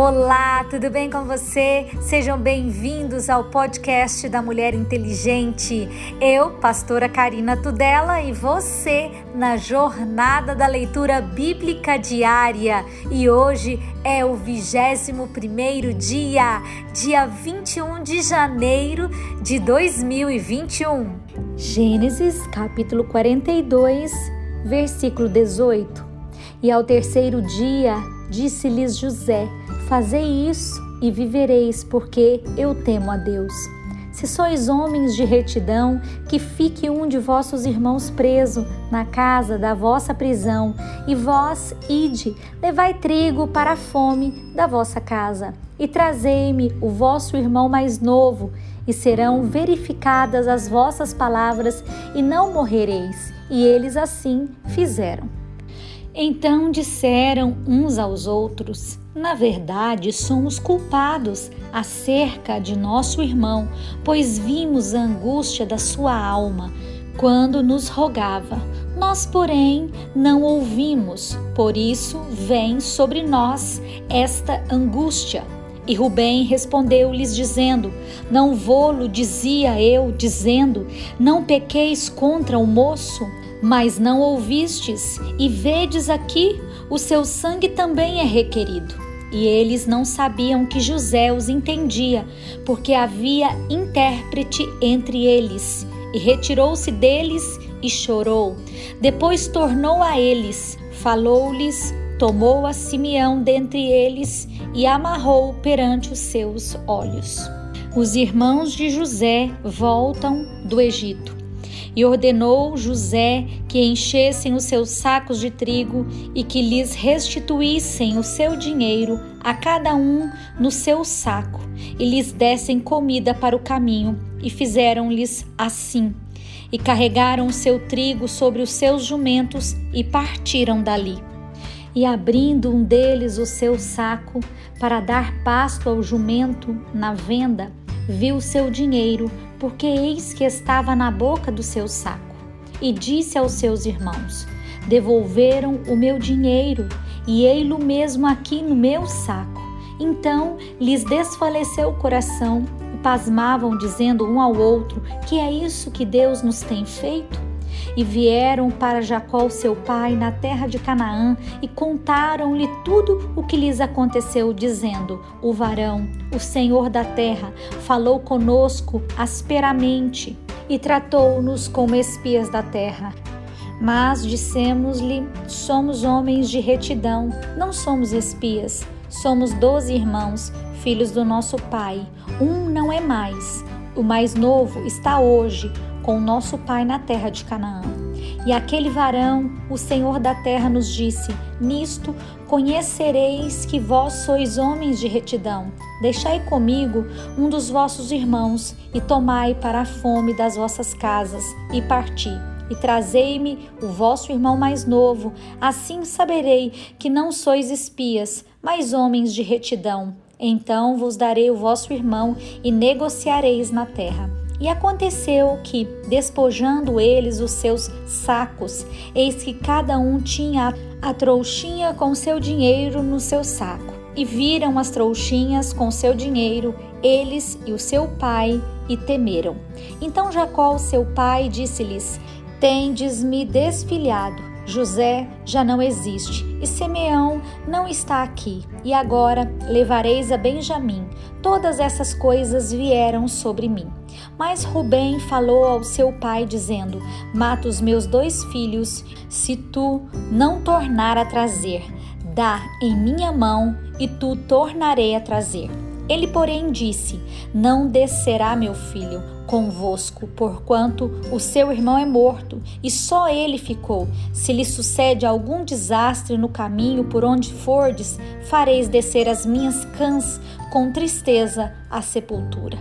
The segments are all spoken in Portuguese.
Olá, tudo bem com você? Sejam bem-vindos ao podcast da Mulher Inteligente. Eu, pastora Karina Tudela, e você na jornada da leitura bíblica diária. E hoje é o 21º dia, dia 21 de janeiro de 2021. Gênesis, capítulo 42, versículo 18. E ao terceiro dia, disse-lhes José: Fazei isso e vivereis, porque eu temo a Deus. Se sois homens de retidão, que fique um de vossos irmãos preso na casa da vossa prisão, e vós ide, levai trigo para a fome da vossa casa, e trazei-me o vosso irmão mais novo, e serão verificadas as vossas palavras, e não morrereis. E eles assim fizeram. Então disseram uns aos outros: Na verdade, somos culpados acerca de nosso irmão, pois vimos a angústia da sua alma quando nos rogava. Nós, porém, não ouvimos, por isso vem sobre nós esta angústia. E Rubem respondeu-lhes, dizendo: Não vou-lo dizia eu, dizendo: Não pequeis contra o moço. Mas não ouvistes, e vedes aqui, o seu sangue também é requerido. E eles não sabiam que José os entendia, porque havia intérprete entre eles. E retirou-se deles e chorou. Depois tornou a eles, falou-lhes, tomou a Simeão dentre eles e amarrou perante os seus olhos. Os irmãos de José voltam do Egito. E ordenou José que enchessem os seus sacos de trigo e que lhes restituíssem o seu dinheiro a cada um no seu saco, e lhes dessem comida para o caminho, e fizeram-lhes assim. E carregaram o seu trigo sobre os seus jumentos e partiram dali. E abrindo um deles o seu saco para dar pasto ao jumento na venda, viu seu dinheiro porque eis que estava na boca do seu saco. E disse aos seus irmãos: Devolveram o meu dinheiro, e ei-lo mesmo aqui no meu saco. Então lhes desfaleceu o coração e pasmavam, dizendo um ao outro: Que é isso que Deus nos tem feito? E vieram para Jacó, seu pai, na terra de Canaã, e contaram-lhe tudo o que lhes aconteceu, dizendo: O varão, o senhor da terra, falou conosco asperamente e tratou-nos como espias da terra. Mas dissemos-lhe: Somos homens de retidão, não somos espias. Somos doze irmãos, filhos do nosso pai. Um não é mais. O mais novo está hoje com nosso pai na terra de Canaã. E aquele varão, o Senhor da terra, nos disse: Nisto conhecereis que vós sois homens de retidão. Deixai comigo um dos vossos irmãos, e tomai para a fome das vossas casas, e parti. E trazei-me o vosso irmão mais novo, assim saberei que não sois espias, mas homens de retidão. Então vos darei o vosso irmão, e negociareis na terra. E aconteceu que, despojando eles os seus sacos, eis que cada um tinha a trouxinha com seu dinheiro no seu saco. E viram as trouxinhas com seu dinheiro, eles e o seu pai, e temeram. Então Jacó, seu pai, disse-lhes: Tendes-me desfilhado José já não existe e Simeão não está aqui. E agora levareis a Benjamim. Todas essas coisas vieram sobre mim. Mas Rubem falou ao seu pai, dizendo: Mata os meus dois filhos, se tu não tornar a trazer. Dá em minha mão, e tu tornarei a trazer. Ele, porém, disse: Não descerá meu filho convosco, porquanto o seu irmão é morto, e só ele ficou. Se lhe sucede algum desastre no caminho por onde fordes, fareis descer as minhas cãs com tristeza à sepultura.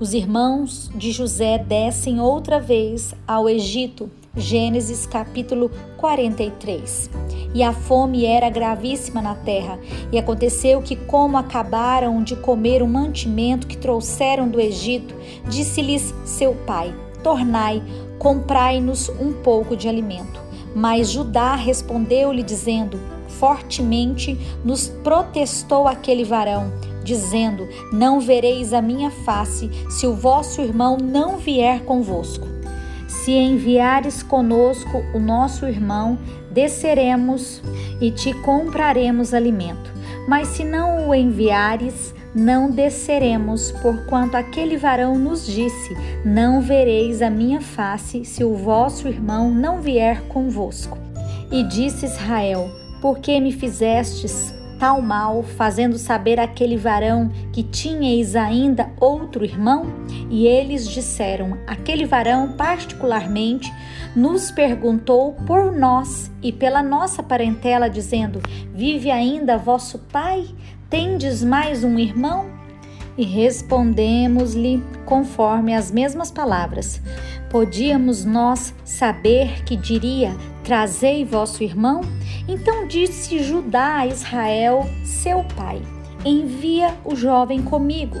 Os irmãos de José descem outra vez ao Egito Gênesis capítulo 43. E a fome era gravíssima na terra, e aconteceu que, como acabaram de comer o mantimento que trouxeram do Egito, disse-lhes seu pai: Tornai, comprai-nos um pouco de alimento. Mas Judá respondeu-lhe, dizendo: fortemente nos protestou aquele varão, dizendo: Não vereis a minha face, se o vosso irmão não vier convosco. Se enviares conosco o nosso irmão, desceremos e te compraremos alimento. Mas se não o enviares, não desceremos, porquanto aquele varão nos disse: Não vereis a minha face, se o vosso irmão não vier convosco. E disse Israel: Por que me fizestes tal mal, fazendo saber aquele varão que tinhais ainda outro irmão? E eles disseram: Aquele varão, particularmente, nos perguntou por nós e pela nossa parentela, dizendo: Vive ainda vosso pai? Tendes mais um irmão? E respondemos-lhe conforme as mesmas palavras. Podíamos nós saber que diria: Trazei vosso irmão? Então disse Judá a Israel, seu pai: Envia o jovem comigo,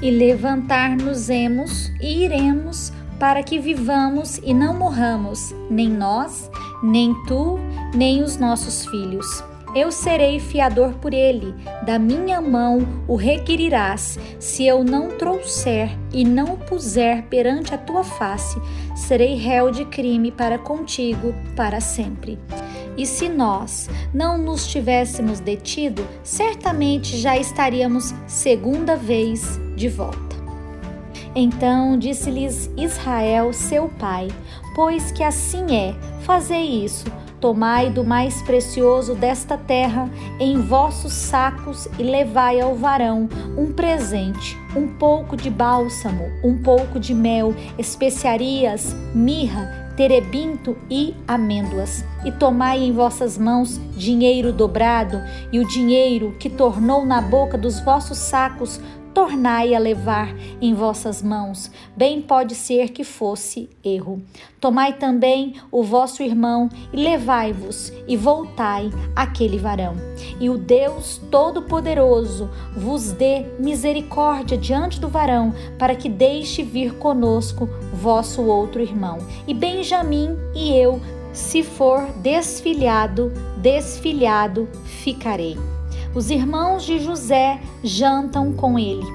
e levantar-nos-emos e iremos, para que vivamos e não morramos, nem nós, nem tu, nem os nossos filhos eu serei fiador por ele, da minha mão o requerirás. Se eu não trouxer e não o puser perante a tua face, serei réu de crime para contigo para sempre. E se nós não nos tivéssemos detido, certamente já estaríamos segunda vez de volta. Então disse-lhes Israel, seu pai: Pois que assim é, fazei isso Tomai do mais precioso desta terra em vossos sacos e levai ao varão um presente, um pouco de bálsamo, um pouco de mel, especiarias, mirra, terebinto e amêndoas. E tomai em vossas mãos dinheiro dobrado, e o dinheiro que tornou na boca dos vossos sacos tornai a levar em vossas mãos. Bem pode ser que fosse erro. Tomai também o vosso irmão e levai-vos e voltai àquele varão. E o Deus Todo-Poderoso vos dê misericórdia diante do varão, para que deixe vir conosco vosso outro irmão. E Benjamim e eu, se for desfilhado, desfilhado ficarei. Os irmãos de José jantam com ele.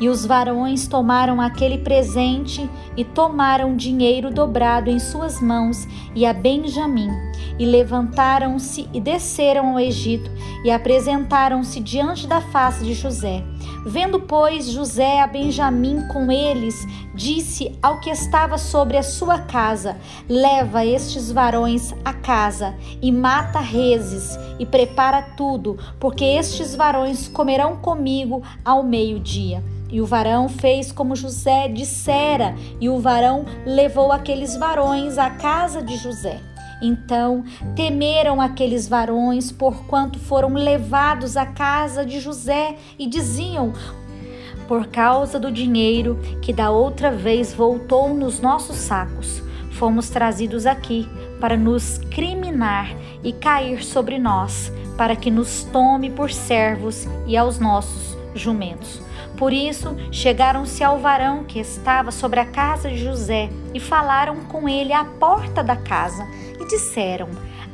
E os varões tomaram aquele presente e tomaram dinheiro dobrado em suas mãos e a Benjamim. E levantaram-se e desceram ao Egito e apresentaram-se diante da face de José. Vendo, pois, José a Benjamim com eles, disse ao que estava sobre a sua casa: Leva estes varões a casa e mata reses e prepara tudo, porque estes varões comerão comigo ao meio-dia. E o varão fez como José dissera, e o varão levou aqueles varões à casa de José. Então temeram aqueles varões, porquanto foram levados à casa de José, e diziam: Por causa do dinheiro que da outra vez voltou nos nossos sacos, fomos trazidos aqui para nos criminar e cair sobre nós, para que nos tome por servos e aos nossos jumentos. Por isso, chegaram-se ao varão que estava sobre a casa de José e falaram com ele à porta da casa disseram: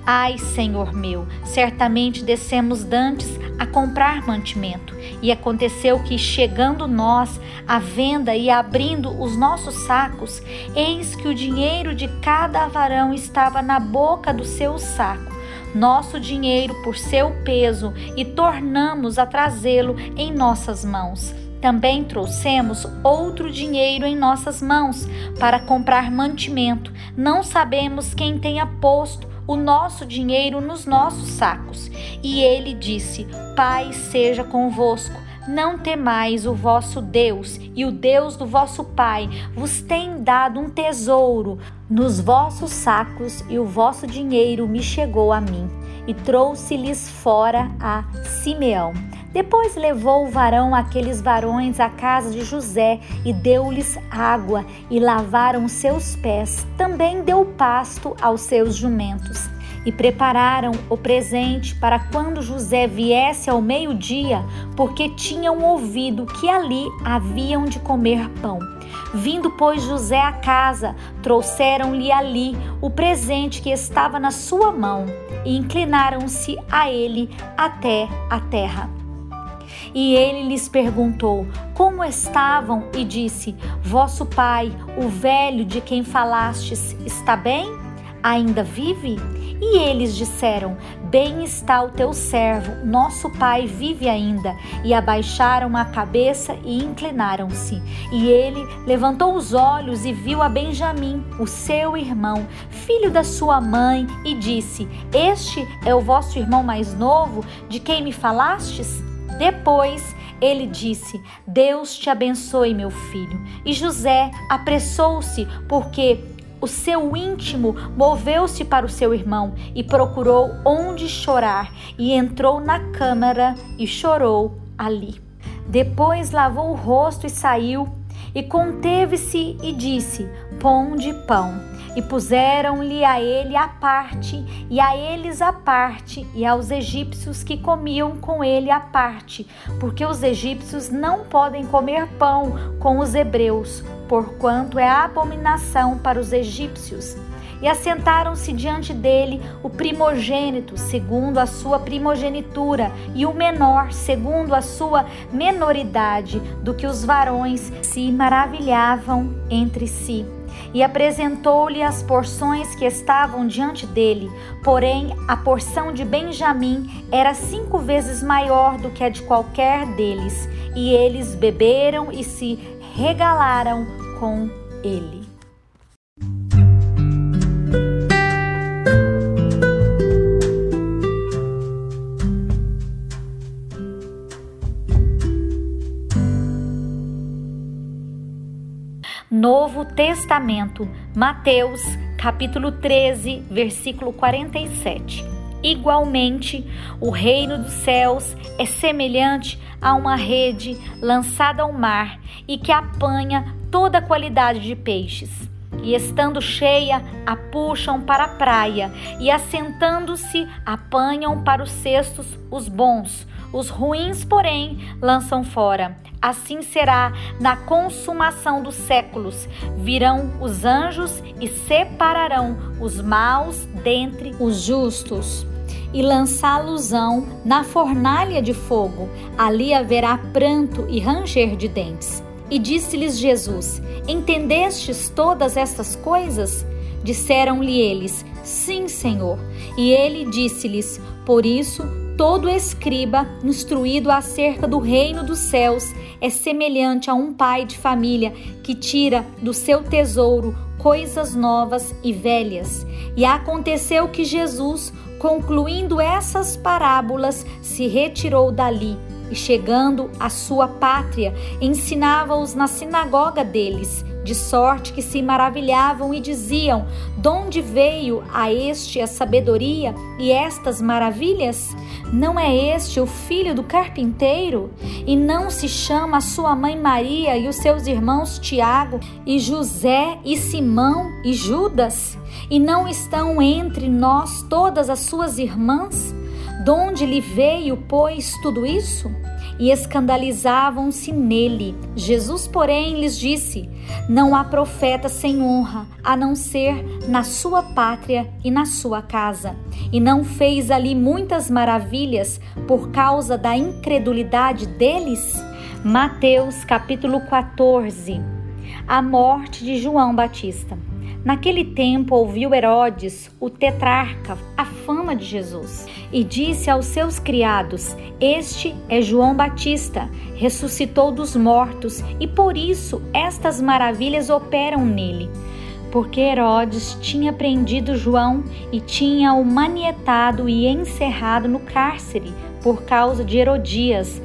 Ai, Senhor meu, certamente descemos dantes a comprar mantimento. E aconteceu que, chegando nós à venda e abrindo os nossos sacos, eis que o dinheiro de cada varão estava na boca do seu saco nosso dinheiro por seu peso e tornamos a trazê-lo em nossas mãos. Também trouxemos outro dinheiro em nossas mãos para comprar mantimento. Não sabemos quem tenha posto o nosso dinheiro nos nossos sacos. E ele disse: Pai seja convosco. Não temais o vosso Deus, e o Deus do vosso Pai vos tem dado um tesouro nos vossos sacos, e o vosso dinheiro me chegou a mim. E trouxe-lhes fora a Simeão. Depois levou o varão aqueles varões à casa de José e deu-lhes água e lavaram seus pés. Também deu pasto aos seus jumentos. e prepararam o presente para quando José viesse ao meio-dia, porque tinham ouvido que ali haviam de comer pão. Vindo, pois, José à casa, trouxeram-lhe ali o presente que estava na sua mão e inclinaram-se a ele até a terra. E ele lhes perguntou como estavam e disse: Vosso pai, o velho de quem falastes, está bem? Ainda vive? E eles disseram: Bem está o teu servo, nosso pai vive ainda. E abaixaram a cabeça e inclinaram-se. E ele levantou os olhos e viu a Benjamim, o seu irmão, filho da sua mãe, e disse: Este é o vosso irmão mais novo, de quem me falastes? Depois ele disse: Deus te abençoe, meu filho. E José apressou-se, porque o seu íntimo moveu-se para o seu irmão e procurou onde chorar, e entrou na câmara e chorou ali. Depois lavou o rosto e saiu, e conteve-se e disse: Pão de pão. E puseram-lhe a ele a parte, e a eles a parte, e aos egípcios que comiam com ele a parte, porque os egípcios não podem comer pão com os hebreus, porquanto é abominação para os egípcios. E assentaram-se diante dele o primogênito, segundo a sua primogenitura, e o menor, segundo a sua menoridade, do que os varões se maravilhavam entre si e apresentou-lhe as porções que estavam diante dele. Porém, a porção de Benjamim era cinco vezes maior do que a de qualquer deles, e eles beberam e se regalaram com ele. Novo Testamento, Mateus, capítulo 13, versículo 47. Igualmente, o reino dos céus é semelhante a uma rede lançada ao mar e que apanha toda a qualidade de peixes. E estando cheia, a puxam para a praia, e assentando-se, apanham para os cestos os bons, os ruins, porém, lançam fora. Assim será na consumação dos séculos. Virão os anjos e separarão os maus dentre os justos e lançá-los-ão na fornalha de fogo. Ali haverá pranto e ranger de dentes. E disse-lhes Jesus: Entendestes todas estas coisas? Disseram-lhe eles: Sim, Senhor. E ele disse-lhes: Por isso Todo escriba instruído acerca do reino dos céus é semelhante a um pai de família que tira do seu tesouro coisas novas e velhas. E aconteceu que Jesus, concluindo essas parábolas, se retirou dali e, chegando à sua pátria, ensinava-os na sinagoga deles de sorte que se maravilhavam e diziam: De onde veio a este a sabedoria e estas maravilhas? Não é este o filho do carpinteiro? E não se chama sua mãe Maria e os seus irmãos Tiago e José e Simão e Judas? E não estão entre nós todas as suas irmãs? De onde lhe veio, pois, tudo isso? e escandalizavam-se nele. Jesus, porém, lhes disse: Não há profeta sem honra, a não ser na sua pátria e na sua casa. E não fez ali muitas maravilhas por causa da incredulidade deles? Mateus capítulo 14. A morte de João Batista. Naquele tempo ouviu Herodes, o tetrarca, a fama de Jesus e disse aos seus criados: Este é João Batista, ressuscitou dos mortos e por isso estas maravilhas operam nele. Porque Herodes tinha prendido João e tinha o manietado e encerrado no cárcere por causa de Herodias,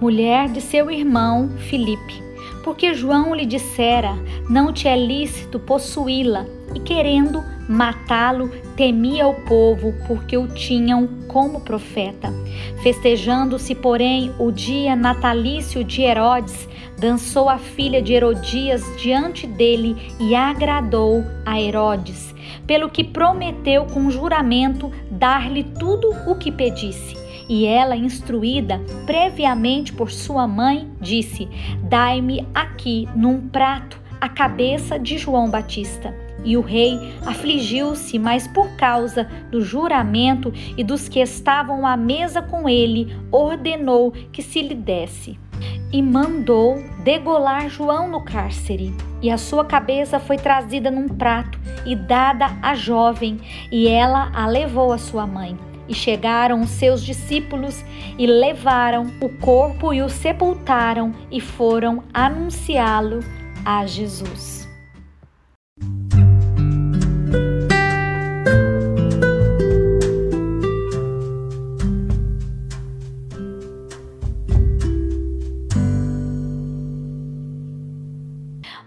mulher de seu irmão Filipe porque João lhe dissera: Não te é lícito possuí-la, e querendo matá-lo, temia o povo, porque o tinham como profeta. Festejando-se, porém, o dia natalício de Herodes, dançou a filha de Herodias diante dele e agradou a Herodes. pelo que prometeu com juramento dar-lhe tudo o que pedisse. E ela, instruída previamente por sua mãe, disse: Dai-me aqui num prato a cabeça de João Batista. E o rei afligiu-se, mas por causa do juramento e dos que estavam à mesa com ele, ordenou que se lhe desse. E mandou degolar João no cárcere. E a sua cabeça foi trazida num prato e dada à jovem, e ela a levou à sua mãe. E chegaram os seus discípulos e levaram o corpo e o sepultaram e foram anunciá-lo a Jesus.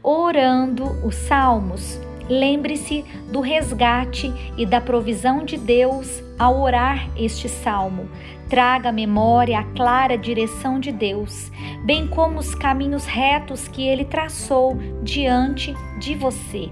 Orando os Salmos. Lembre-se do resgate e da provisão de Deus ao orar este salmo. Traga à memória a clara direção de Deus, bem como os caminhos retos que ele traçou diante de você.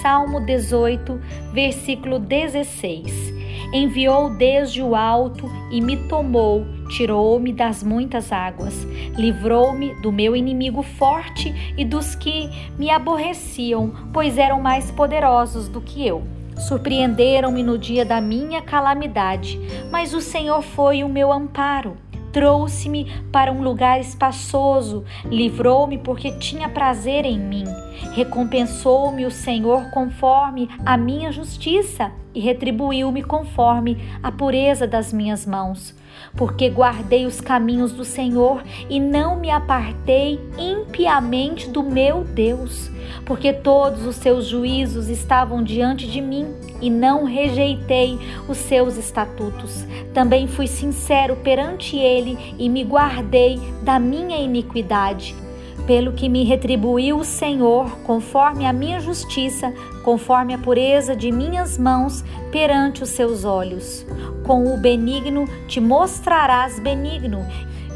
Salmo 18, versículo 16. Enviou desde o alto e me tomou, tirou-me das muitas águas, livrou-me do meu inimigo forte e dos que me aborreciam, pois eram mais poderosos do que eu. Surpreenderam-me no dia da minha calamidade, mas o Senhor foi o meu amparo trouxe-me para um lugar espaçoso, livrou-me porque tinha prazer em mim. Recompensou-me o Senhor conforme a minha justiça e retribuiu-me conforme a pureza das minhas mãos. Porque guardei os caminhos do Senhor e não me apartei impiamente do meu Deus. Porque todos os seus juízos estavam diante de mim e não rejeitei os seus estatutos. Também fui sincero perante ele e me guardei da minha iniquidade. Pelo que me retribuiu o Senhor, conforme a minha justiça, conforme a pureza de minhas mãos perante os seus olhos. Com o benigno te mostrarás benigno,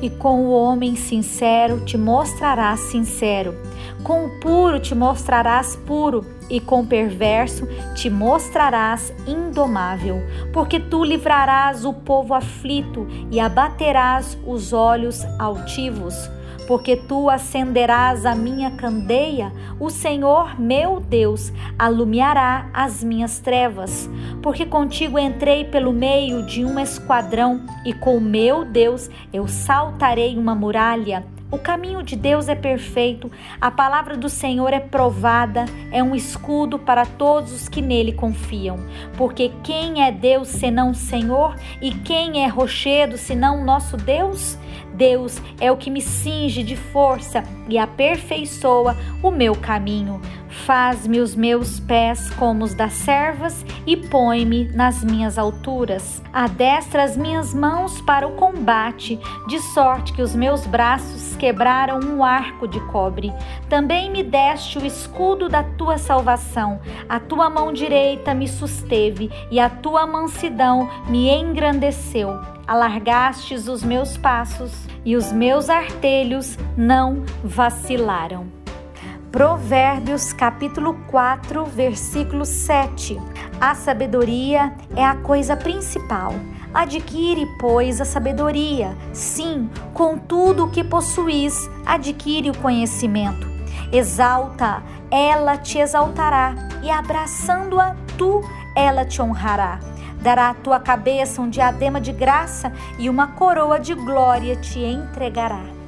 e com o homem sincero te mostrarás sincero. Com o puro te mostrarás puro, e com o perverso te mostrarás indomável, porque tu livrarás o povo aflito e abaterás os olhos altivos porque tu acenderás a minha candeia, o Senhor meu Deus alumiará as minhas trevas. Porque contigo entrei pelo meio de um esquadrão, e com meu Deus eu saltarei uma muralha. O caminho de Deus é perfeito, a palavra do Senhor é provada, é um escudo para todos os que nele confiam. Porque quem é Deus senão o Senhor? E quem é rochedo senão nosso Deus? Deus é o que me cinge de força e aperfeiçoa o meu caminho. Faz-me os meus pés como os das servas e põe-me nas minhas alturas. Adestra as minhas mãos para o combate, de sorte que os meus braços quebraram um arco de cobre. Também me deste o escudo da tua salvação. A tua mão direita me susteve e a tua mansidão me engrandeceu alargastes os meus passos e os meus artelhos não vacilaram. Provérbios capítulo 4, versículo 7. A sabedoria é a coisa principal. Adquire, pois, a sabedoria. Sim, com tudo o que possuis, adquire o conhecimento. Exalta, ela te exaltará, e abraçando-a, tu, ela te honrará. Dará à tua cabeça um diadema de graça e uma coroa de glória te entregará.